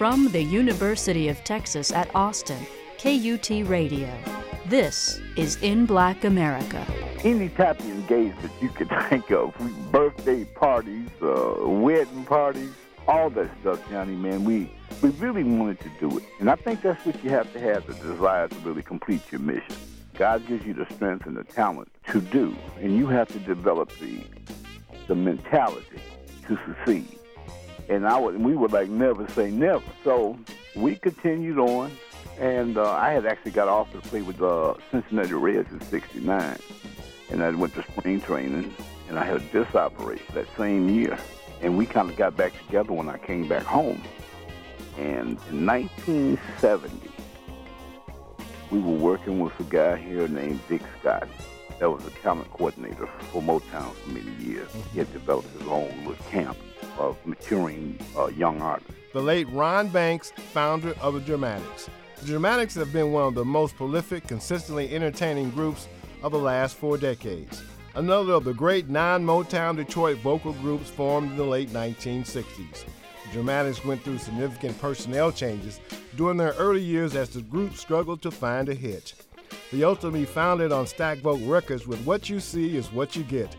From the University of Texas at Austin, KUT Radio. This is In Black America. Any type of engagement you could think of, birthday parties, uh, wedding parties, all that stuff, Johnny, man, we, we really wanted to do it. And I think that's what you have to have, the desire to really complete your mission. God gives you the strength and the talent to do, and you have to develop the, the mentality to succeed and I would, we would like never say never. So we continued on, and uh, I had actually got offered to play with the uh, Cincinnati Reds in '69, and I went to spring training, and I had a disc operation that same year, and we kind of got back together when I came back home. And in 1970, we were working with a guy here named Dick Scott. That was a talent coordinator for Motown for many years. He had developed his own little camp of maturing uh, young artists. The late Ron Banks, founder of the Dramatics. The Dramatics have been one of the most prolific, consistently entertaining groups of the last four decades. Another of the great non Motown Detroit vocal groups formed in the late 1960s. The Dramatics went through significant personnel changes during their early years as the group struggled to find a hit. They ultimately founded on Stax/Volt Records with What You See Is What You Get,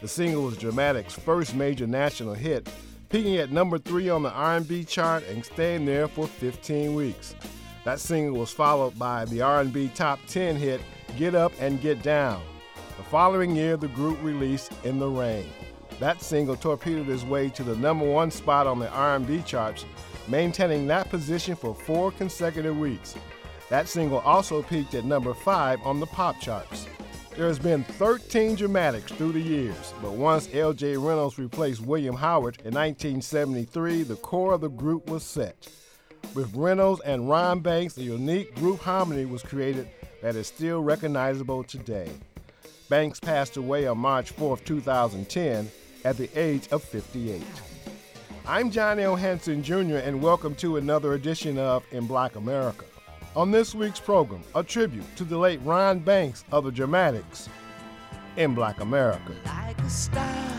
the single was Dramatic's first major national hit, peaking at number 3 on the R&B chart and staying there for 15 weeks. That single was followed by the R&B top 10 hit Get Up and Get Down. The following year, the group released In the Rain. That single torpedoed its way to the number 1 spot on the R&B charts, maintaining that position for 4 consecutive weeks. That single also peaked at number 5 on the pop charts. There has been 13 dramatics through the years, but once L.J. Reynolds replaced William Howard in 1973, the core of the group was set. With Reynolds and Ron Banks, a unique group harmony was created that is still recognizable today. Banks passed away on March 4, 2010, at the age of 58. I'm John L. Hanson Jr., and welcome to another edition of In Black America. On this week's program, a tribute to the late Ron Banks of the Dramatics in Black America. Like a star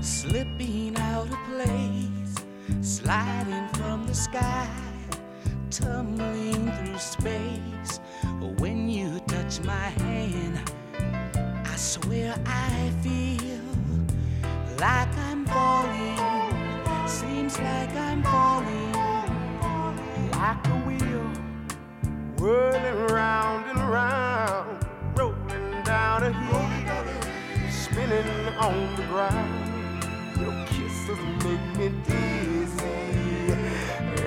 slipping out of place, sliding from the sky, tumbling through space. When you touch my hand, I swear I feel like I'm falling. Seems like I'm falling like a wheel whirling round and round, rolling down a hill, spinning on the ground. Your kisses make me dizzy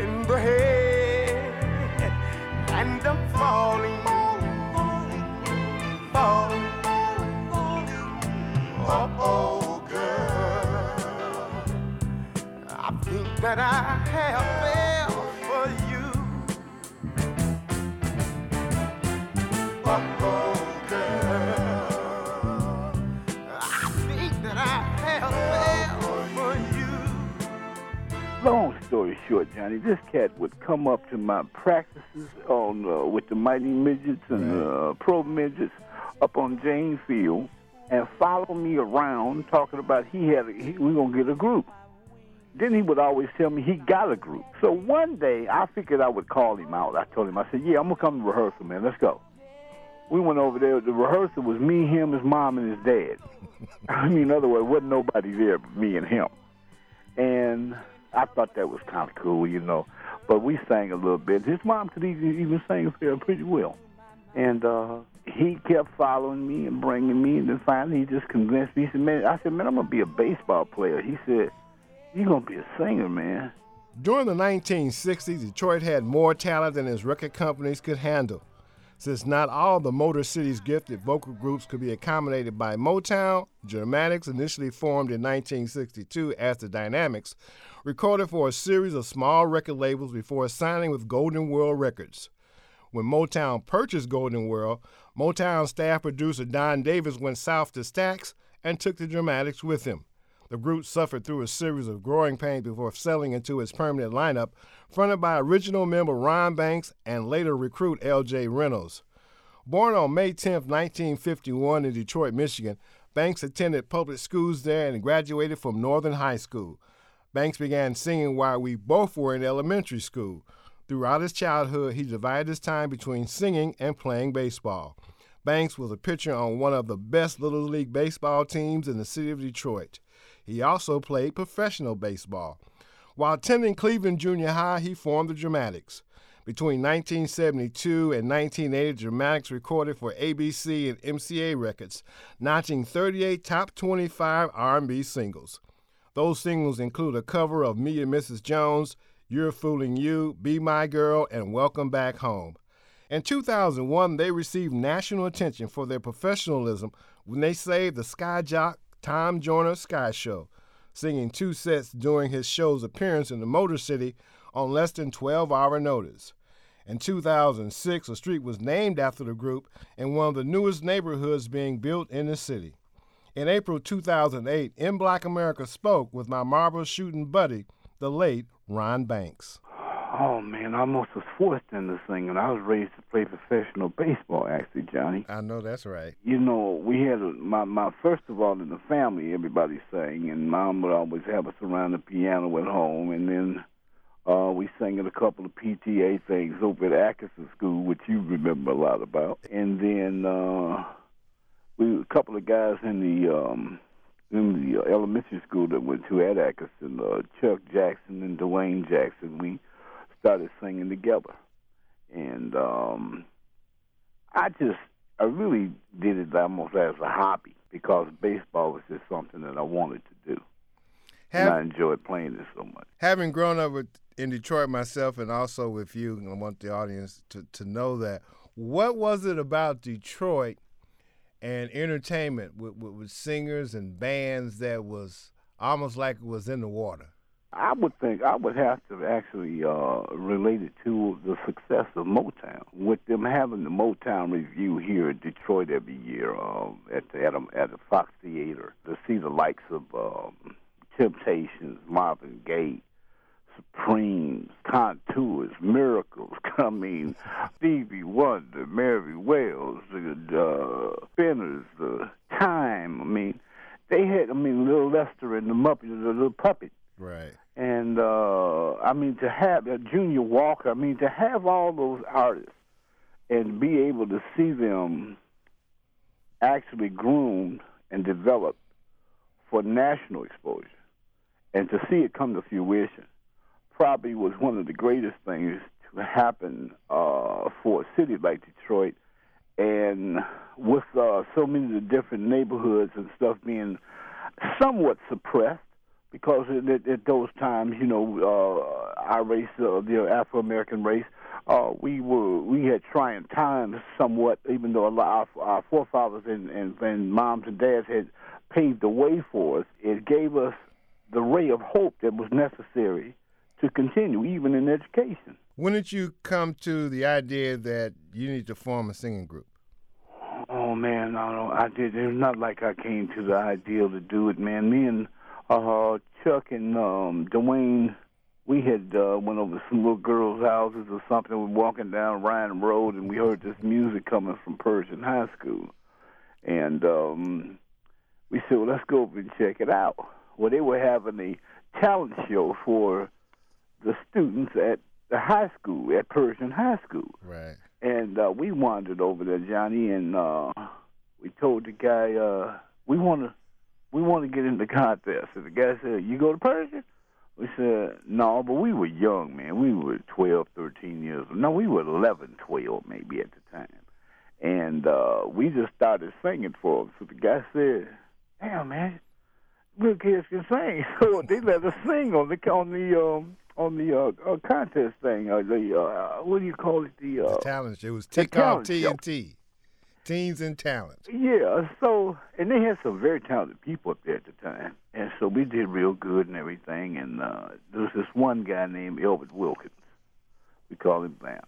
in the head, and I'm falling, falling, falling. Oh, oh, girl, I think that I have fell Long story short, Johnny, this cat would come up to my practices on uh, with the mighty midgets and uh, pro midgets up on James Field and follow me around talking about he had a, he, we gonna get a group. Then he would always tell me he got a group. So one day I figured I would call him out. I told him I said, "Yeah, I'm gonna come to rehearsal, man. Let's go." We went over there. The rehearsal was me, him, his mom, and his dad. I mean, in other words, wasn't nobody there but me and him. And I thought that was kind of cool, you know. But we sang a little bit. His mom could even, even sing pretty well. And uh, he kept following me and bringing me. And then finally, he just convinced me. He said, "Man," I said, "Man, I'm gonna be a baseball player." He said, "You're gonna be a singer, man." During the 1960s, Detroit had more talent than his record companies could handle. Since not all the Motor City's gifted vocal groups could be accommodated by Motown, Dramatics, initially formed in 1962 as the Dynamics, recorded for a series of small record labels before signing with Golden World Records. When Motown purchased Golden World, Motown staff producer Don Davis went south to Stax and took the Dramatics with him. The group suffered through a series of growing pains before settling into its permanent lineup, fronted by original member Ron Banks and later recruit L.J. Reynolds. Born on May 10, 1951, in Detroit, Michigan, Banks attended public schools there and graduated from Northern High School. Banks began singing while we both were in elementary school. Throughout his childhood, he divided his time between singing and playing baseball. Banks was a pitcher on one of the best Little League baseball teams in the city of Detroit. He also played professional baseball. While attending Cleveland Junior High, he formed the Dramatics. Between 1972 and 1980, Dramatics recorded for ABC and MCA Records, notching 38 top 25 R&B singles. Those singles include a cover of Me and Mrs. Jones, You're Fooling You, Be My Girl, and Welcome Back Home. In 2001, they received national attention for their professionalism when they saved the Sky Jock Tom Joyner Sky Show, singing two sets during his show's appearance in the Motor City on less than 12 hour notice. In 2006, a street was named after the group in one of the newest neighborhoods being built in the city. In April 2008, In Black America spoke with my marble shooting buddy, the late Ron Banks. Oh man, I almost was forced into singing. I was raised to play professional baseball, actually, Johnny. I know that's right. You know, we had a, my my first of all in the family, everybody sang, and mom would always have us around the piano at home, and then uh, we sang at a couple of PTA things over at Atkinson School, which you remember a lot about, and then. uh we a couple of guys in the um, in the uh, elementary school that went to at Atkinson, uh, Chuck Jackson and Dwayne Jackson. We started singing together, and um, I just I really did it almost as a hobby because baseball was just something that I wanted to do. Have, and I enjoyed playing it so much. Having grown up with, in Detroit myself, and also with you, I want the audience to, to know that. What was it about Detroit and entertainment with, with, with, singers and bands that was almost like it was in the water? I would think I would have to actually uh, relate it to the success of Motown. With them having the Motown Revue here in Detroit every year um, at the at, a, at the Fox Theater to see the likes of um, Temptations, Marvin Gaye, Supremes, Contours, Miracles. I mean, Stevie Wonder, Mary Wells, the uh, Spinners, the Time. I mean, they had. I mean, Little Lester and the Muppets, the little puppet. Right. And uh, I mean, to have uh, Junior Walker. I mean, to have all those artists and be able to see them actually groomed and developed for national exposure, and to see it come to fruition probably was one of the greatest things to happen uh, for a city like Detroit. And with uh, so many of the different neighborhoods and stuff being somewhat suppressed, because at, at those times, you know, uh, our race, uh, the Afro American race, uh, we were we had trying times somewhat, even though a lot of our forefathers and, and, and moms and dads had paved the way for us. It gave us the ray of hope that was necessary to continue, even in education. When did you come to the idea that you need to form a singing group? Oh man, I don't. I did. It's not like I came to the idea to do it, man. Me and uh, Chuck and um, Dwayne, we had uh, went over to some little girls' houses or something. We were walking down Ryan Road, and we heard this music coming from Pershing High School, and um, we said, "Well, let's go over and check it out." Well, they were having a talent show for the students at the high school at Pershing High School. Right. And uh, we wandered over there, Johnny, and uh, we told the guy uh, we want to we want to get in the contest. And the guy said, "You go to Pershing?" We said, "No," but we were young, man. We were 12, 13 years. old. No, we were 11, 12 maybe at the time. And uh, we just started singing for them. So the guy said, "Damn, man, real kids can sing." So they let us sing on the on the um, on the uh, uh, contest thing. Uh, the uh, what do you call it? The, uh, the talent. It was Tick Off TNT. Teens and Talent. Yeah. So and they had some very talented people up there at the time, and so we did real good and everything. And uh, there was this one guy named Elbert Wilkins. We called him Bam.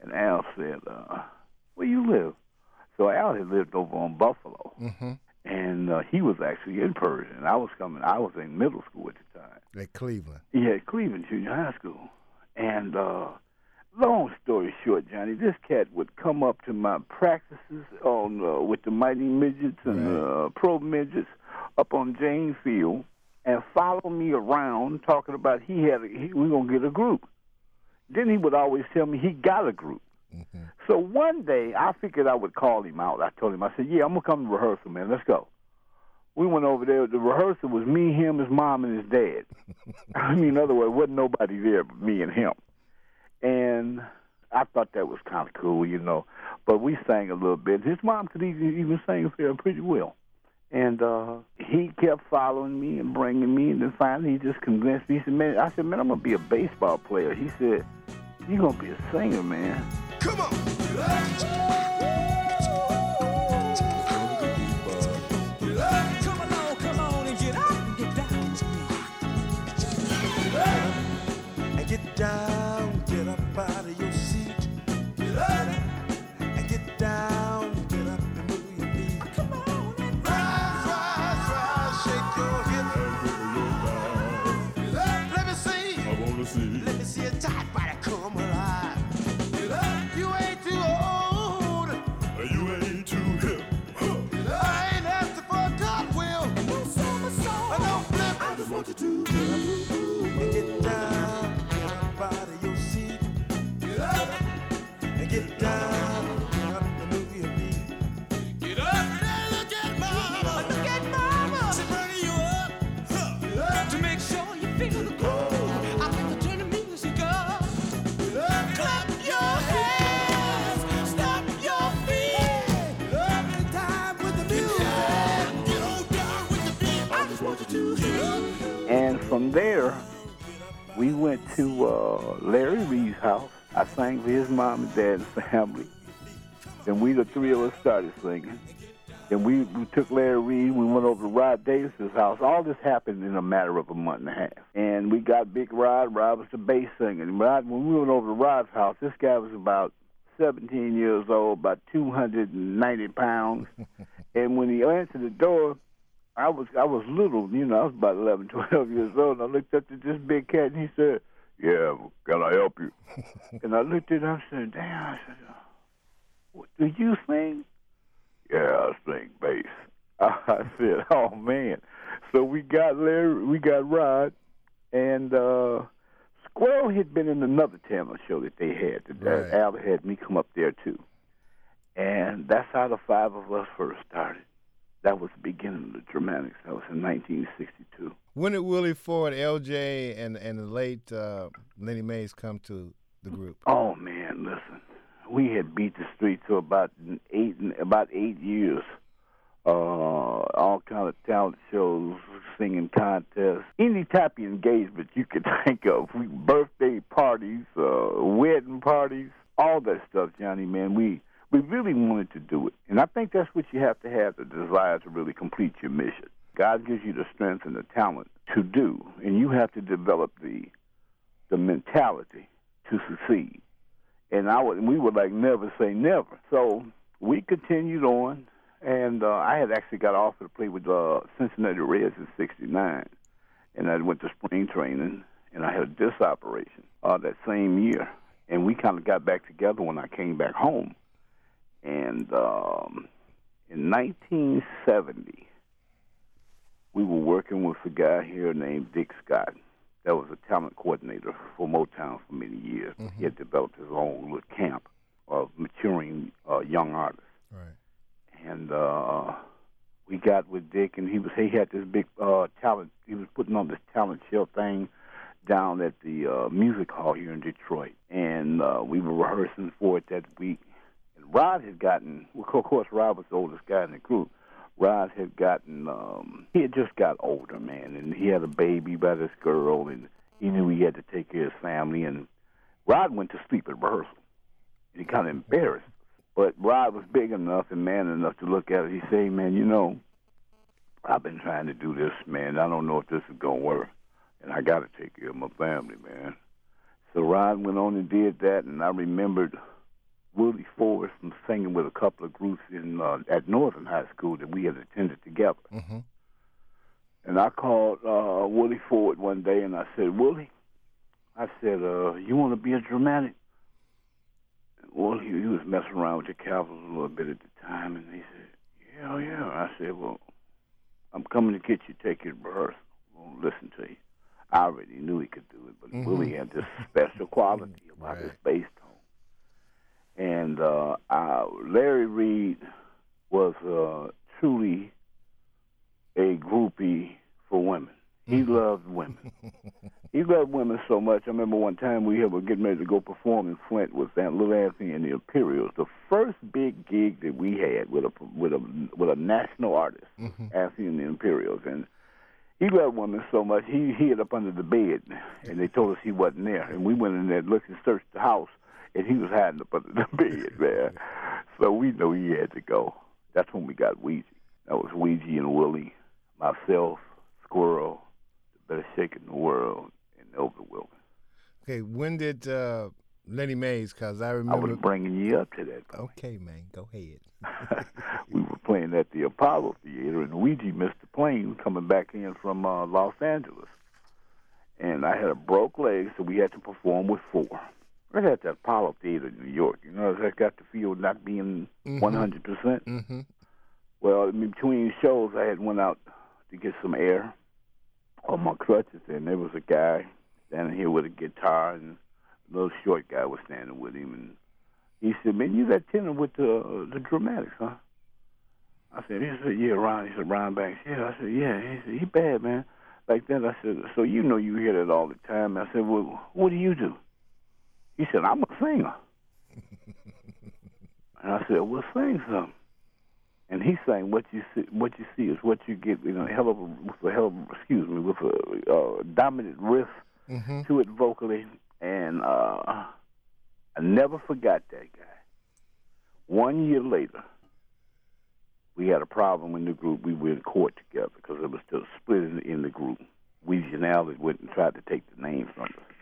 And Al said, uh, "Where you live?" So Al had lived over on Buffalo. Mm-hmm and uh, he was actually in Pershing. I was coming. I was in middle school at the time. At Cleveland. Yeah, Cleveland Junior High School. And uh, long story short, Johnny, this cat would come up to my practices on uh, with the Mighty Midgets and right. uh, Pro Midgets up on Jane Field, and follow me around talking about he had a, he, we gonna get a group. Then he would always tell me he got a group. Mm-hmm. So one day I figured I would call him out. I told him I said, "Yeah, I'm gonna come to rehearsal, man. Let's go." We went over there. The rehearsal was me, him, his mom, and his dad. I mean, in other words, wasn't nobody there but me and him. And I thought that was kind of cool, you know. But we sang a little bit. His mom could even, even sing pretty well. And uh, he kept following me and bringing me, and then finally he just convinced me. He said, "Man," I said, "Man, I'm gonna be a baseball player." He said, "You're gonna be a singer, man." Come on. From there, we went to uh, Larry Reed's house. I sang for his mom and dad and family. Then we, the three of us, started singing. Then we, we took Larry Reed. We went over to Rod Davis's house. All this happened in a matter of a month and a half. And we got Big Rod. Rod was the bass singer. And Rod, when we went over to Rod's house, this guy was about 17 years old, about 290 pounds. and when he answered the door, I was I was little, you know, I was about 11, 12 years old. And I looked up at this big cat, and he said, "Yeah, can I help you?" and I looked at him, I said, "Damn!" I said, uh, "What, "Do you sing?" Yeah, I sing bass. I said, "Oh man!" So we got Larry, we got Rod, and uh, Squirrel had been in another talent show that they had. That Right. Al had me come up there too, and that's how the five of us first started. That was the beginning of the Dramatics. That was in 1962. When did Willie Ford, LJ, and and the late uh, Lenny Mays come to the group? Oh man, listen, we had beat the street to about eight about eight years. Uh, all kind of talent shows, singing contests, any type of engagement you could think of. We birthday parties, uh, wedding parties, all that stuff, Johnny. Man, we we really wanted to do it, and I think that's what you have to have the desire to really complete your mission. God gives you the strength and the talent to do, and you have to develop the the mentality to succeed. And I would, we would like never say never. So we continued on, and uh, I had actually got offered to play with uh, Cincinnati Reds in '69, and I went to spring training, and I had a disc operation uh, that same year, and we kind of got back together when I came back home, and um, in 1970, we were working with a guy here named Dick Scott that was a talent coordinator for Motown for many years. He had developed his own little camp of maturing uh, young artists. Right. And uh, we got with Dick, and he was he had this big uh, talent. He was putting on this talent show thing down at the uh, music hall here in Detroit, and uh, we were rehearsing for it that week. Rod had gotten, of course, Rod was the oldest guy in the group. Rod had gotten, um, he had just got older, man, and he had a baby by this girl, and he knew he had to take care of his family. And Rod went to sleep at rehearsal, and he kind of embarrassed. But Rod was big enough and man enough to look at it. He said, "Man, you know, I've been trying to do this, man. I don't know if this is gonna work, and I got to take care of my family, man." So Rod went on and did that, and I remembered Willie Ford from singing with a couple of groups in uh, at Northern High School that we had attended together. Mm-hmm. And I called uh, Willie Ford one day, and I said, "Willie," I said, uh, "You want to be a dramatic?" Well, he, he was messing around with the Capitals a little bit at the time, and he said, "Yeah, yeah." I said, "Well, I'm coming to get you, take to rehearsal." to listen to you. I already knew he could do it, but Mhm. Willie had this special quality about his bass. And uh, uh, Larry Reed was uh, truly a groupie for women. He loved women. he loved women so much. I remember one time we were getting ready to go perform in Flint with that Little Anthony and the Imperials. The first big gig that we had with a with a with a national artist, Anthony and the Imperials, and he loved women so much he hid up under the bed, and they told us he wasn't there, and we went in there looked and searched the house, and he was hiding up under the bed there. So we know he had to go. That's when we got Wee Gee. That was Wee Gee and Willie, myself, Squirrel, the best shake in the world, and Elbert Wilkins. Okay, when did uh, Lenny Mays? Because I remember I was bringing you up to that. Point. okay, man, go ahead. we were playing at the Apollo Theater, and Wee Gee missed the plane coming back in from uh, Los Angeles. And I had a broke leg, so we had to perform with four. I had the Apollo Theater in New York. You know, I got the feel not being Mhm. 100%. Mm-hmm. Well, in between shows, I had went out to get some air on my crutches, and there was a guy standing here with a guitar, and a little short guy was standing with him, and he said, "Man, you that tenor with the the dramatics, huh?" I said, "He said, yeah, Ron." He said, "Ron Banks." Yeah, I said, "Yeah." He said, "He bad, man." Like that, I said, "So you know you hear that all the time?" I said, "Well, what do you do?" He said, "I'm a singer." and I said, "Well, sing something." And he's saying what you see, what you see is what you get. You know, hell of a, with a hell of, excuse me, with a uh, dominant riff Mm-hmm. to it vocally, and uh, I never forgot that guy. One year later, we had a problem in the group. We were in court together because it was still split in, in the group. We Allen went and tried to take the name from us,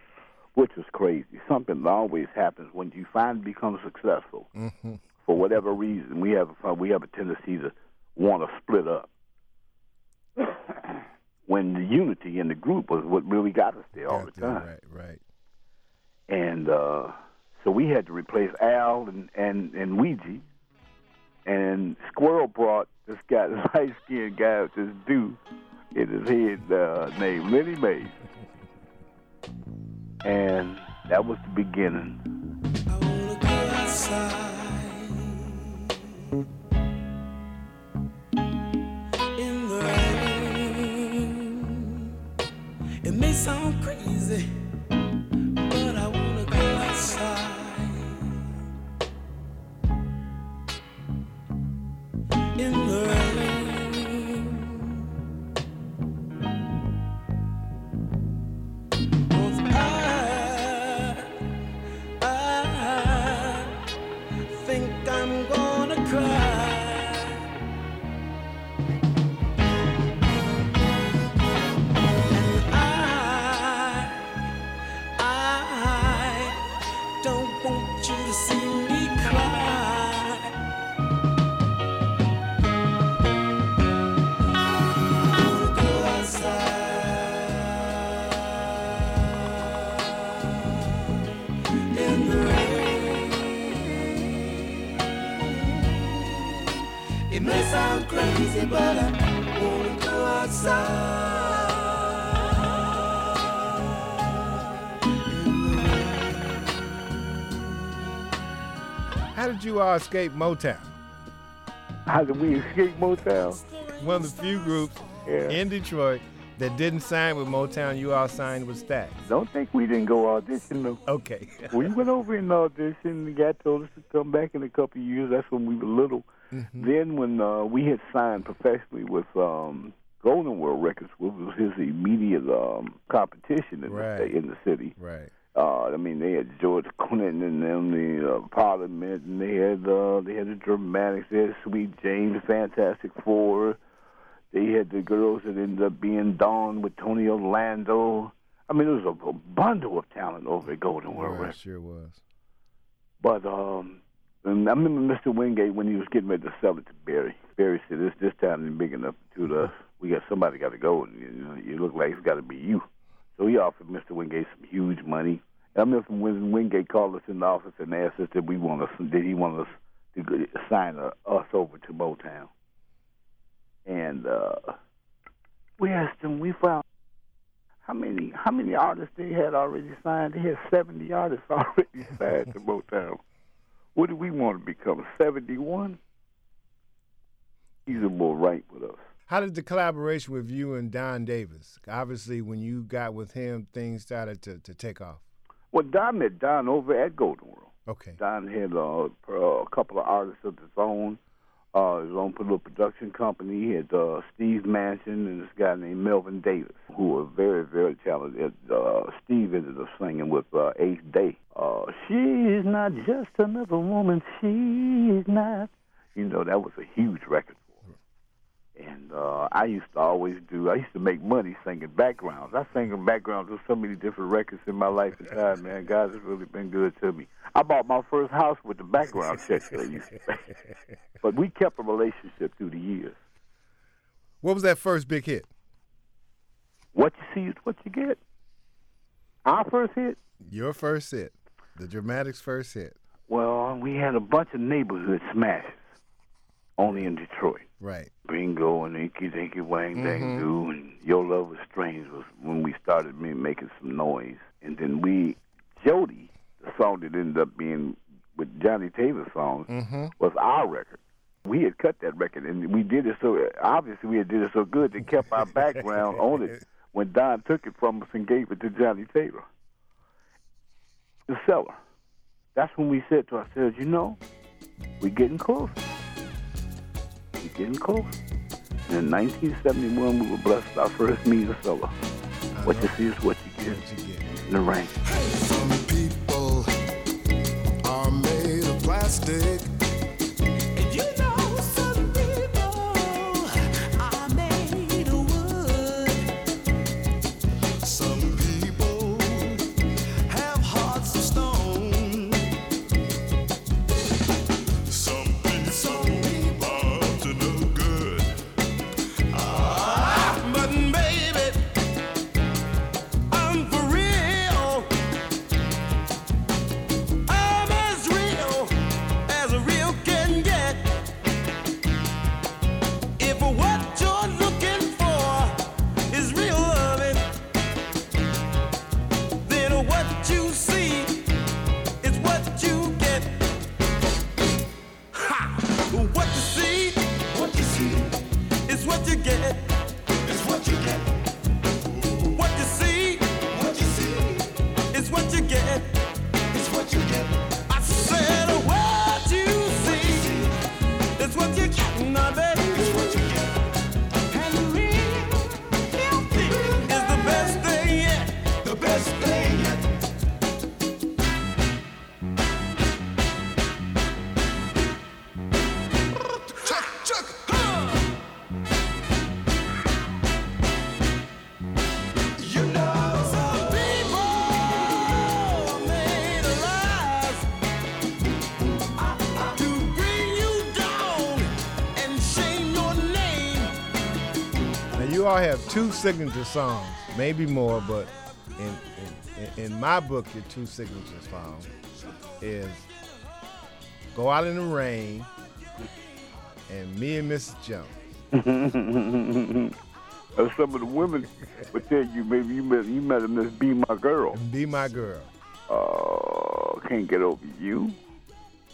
which was crazy. Something that always happens when you finally become successful Mm-hmm. for whatever reason, we have a, we have a tendency to want to split up. when the unity in the group was what really got us there all the time, Right, right. and uh, so we had to replace Al and and and Wee Gee, and Squirrel brought this guy, this light skinned guy with this do in his head uh, named Lenny Mays, and that was the beginning. It may sound crazy, How did you all escape Motown? How did we escape Motown? One of the few groups Yeah. in Detroit that didn't sign with Motown. You all signed with Stax. Don't think we didn't go audition though. Okay. we went over and auditioned. The guy told us to come back in a couple of years. That's when we were little. Then when uh, we had signed professionally with um, Golden World Records, which was his immediate um, competition in, Right. the, in the city. right. Uh, I mean, they had George Clinton and them, the uh, Parliament, and they had uh, they had the Dramatics, they had Sweet James, Fantastic Four. They had the girls that ended up being Dawn with Tony Orlando. I mean, there was a, a bundle of talent over at Golden World Right, Records. sure was. But um, and I remember Mr. Wingate when he was getting ready to sell it to Berry. Berry said, "This this town ain't big enough to us. We got somebody got to go. And, you, know, you look like it's got to be you." Offered Mr. Wingate some huge money. Remember when Wingate called us in the office and asked us did we want us did he want us to sign us over to Motown. And uh, we asked him. We found how many how many artists they had already signed? They had seventy artists already signed to Motown. What do we want to become? Seventy one? He's a more right with us. How did the collaboration with you and Don Davis? Obviously, when you got with him, things started to, to take off. Well, Don met Don over at Golden World. Okay. Don had uh, a couple of artists of his own, uh, his own little production company. He had uh, Steve Mancha and this guy named Melvin Davis, who were very, very talented. Uh, Steve ended up singing with uh, 8th Day. Uh, She's not just another woman. She's not. You know, that was a huge record for him. And uh, I used to always do, I used to make money singing backgrounds. I sang in backgrounds with so many different records in my life and time, man. God has really been good to me. I bought my first house with the background check that I used to pay. But we kept a relationship through the years. What was that first big hit? What you see is what you get. Our first hit, Your first hit. The Dramatics' first hit. well, we had a bunch of neighborhood smashes only in Detroit. Right. Bingo and Inky Dinky Wang Dang mm-hmm. Doo and Your Love Was Strange was when we started me making some noise. And then we, Jody, the song that ended up being with Johnnie Taylor songs, mm-hmm. was our record. We had cut that record and we did it so, obviously we had did it so good they kept our background on it when Don took it from us and gave it to Johnnie Taylor. The seller. That's when we said to ourselves, you know, we're getting close. Getting close. And in 1971, we were blessed with our first meter seller. What you uh-huh. see is what you get What you get. in the rain. Some people are made of plastic. Name. Now you all have two signature songs, maybe more, but in in, in my book, your two signature songs is "Go Out in the Rain" and "Me and Mrs. Jones." Some of the women would tell you maybe you met you met him as be my girl. "Be My Girl." Uh, can't get over you.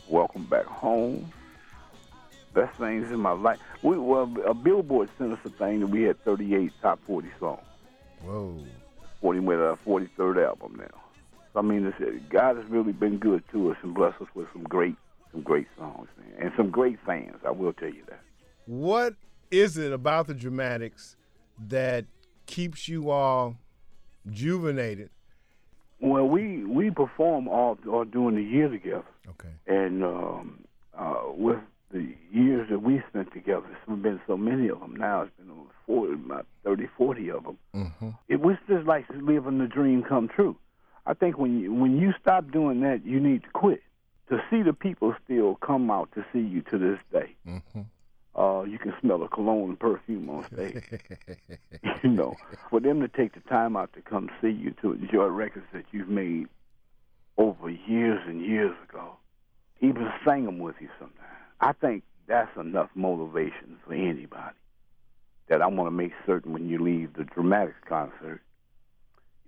Welcome back home. Best things in my life. We well, a Billboard sent us a thing that we had 38 top 40 songs. Whoa. 40 with our 43rd album now. So I mean, it's, God has really been good to us and blessed us with some great, some great songs, man, and some great fans. I will tell you that. What is it about the Dramatics that keeps you all juvenated? Well, we we perform all all during the year together. Okay. and um, uh, with the years that we spent together, there's been so many of them now. It's been over 40, about 30, 40 of them. Mm-hmm. It was just like living the dream come true. I think when you, when you stop doing that, you need to quit. To see the people still come out to see you to this day. Mm-hmm. Uh, you can smell the cologne and perfume on stage. you know, for them to take the time out to come see you to enjoy records that you've made over years and years ago, even sang them with you sometimes. I think that's enough motivation for anybody. That I want to make certain when you leave the dramatics concert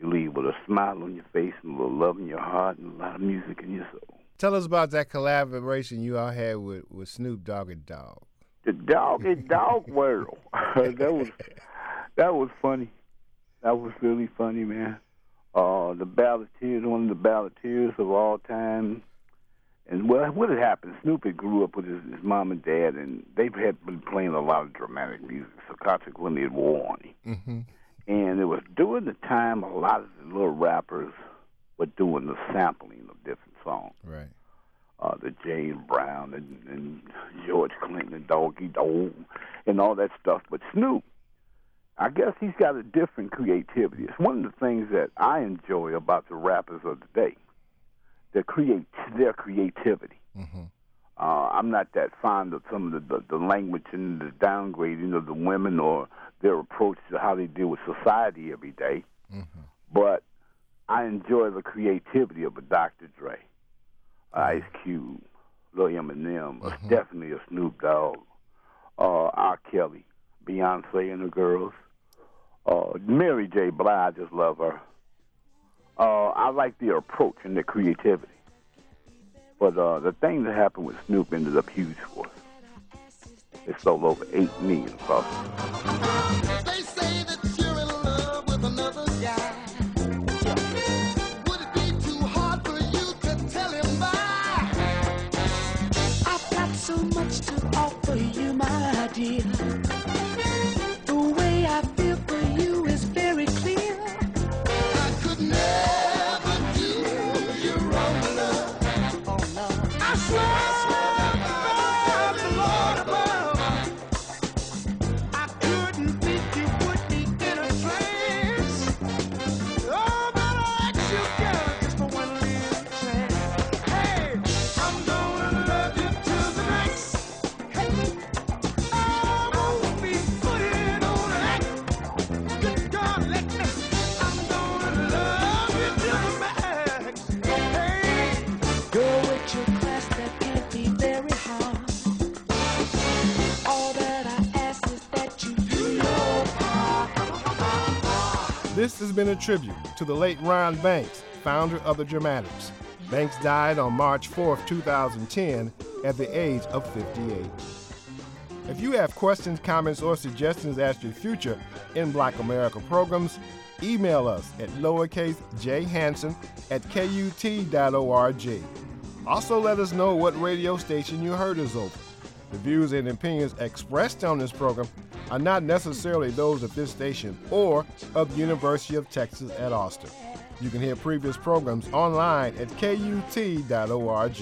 You leave with a smile on your face and a little love in your heart and a lot of music in your soul. Tell us about that collaboration you all had with, with Snoop Doggy Dogg. The Doggy Dogg World. that was that was funny. That was really funny, man. Uh, the Ballateers, one of the Ballateers of all time. And well, what had happened? Snoop had grew up with his, his mom and dad, and they had been playing a lot of dramatic music. So consequently, it wore on him. Mm-hmm. And it was during the time a lot of the little rappers were doing the sampling of different songs. Right. Uh, the James Brown and, and George Clinton and Doggy Dog and all that stuff. But Snoop, I guess he's got a different creativity. It's one of the things that I enjoy about the rappers of today. Their create their creativity. Mm-hmm. Uh, I'm not that fond of some of the, the, the language and the downgrading of the women or their approach to how they deal with society every day. Mm-hmm. But I enjoy the creativity of a Dr. Dre, Ice Cube, Lil Eminem, uh, definitely a Snoop Dogg, uh, R. Kelly, Beyonce and the girls, uh, Mary J. Blige, I just love her. Uh, I like their approach and their creativity. But uh, the thing that happened with Snoop ended up huge for us. It sold over 8 million across They say that you're in love with another guy. Would it be too hard for you to tell him why? I've got so much to offer you, my dear. This has been a tribute to the late Ron Banks, founder of the Dramatics. Banks died on March 4, 2010, at the age of 58. If you have questions, comments, or suggestions as to future In Black America programs, email us at lowercase j hanson at kut.org. Also, let us know what radio station you heard us over. The views and opinions expressed on this program are not necessarily those of this station or of the University of Texas at Austin. You can hear previous programs online at kut.org.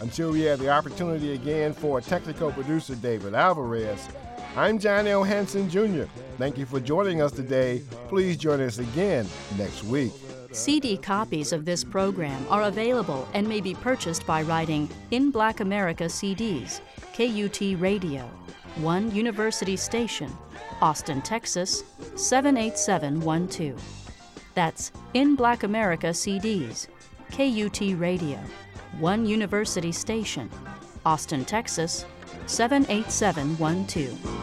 Until we have the opportunity again for technical producer David Alvarez, I'm John L. Jr. Thank you for joining us today. Please join us again next week. CD copies of this program are available and may be purchased by writing In Black America CDs, KUT Radio, 1 University Station, Austin, Texas 78712. That's In Black America CDs, KUT Radio, 1 University Station, Austin, Texas 78712.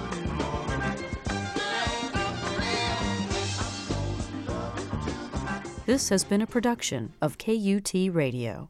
This has been a production of KUT Radio.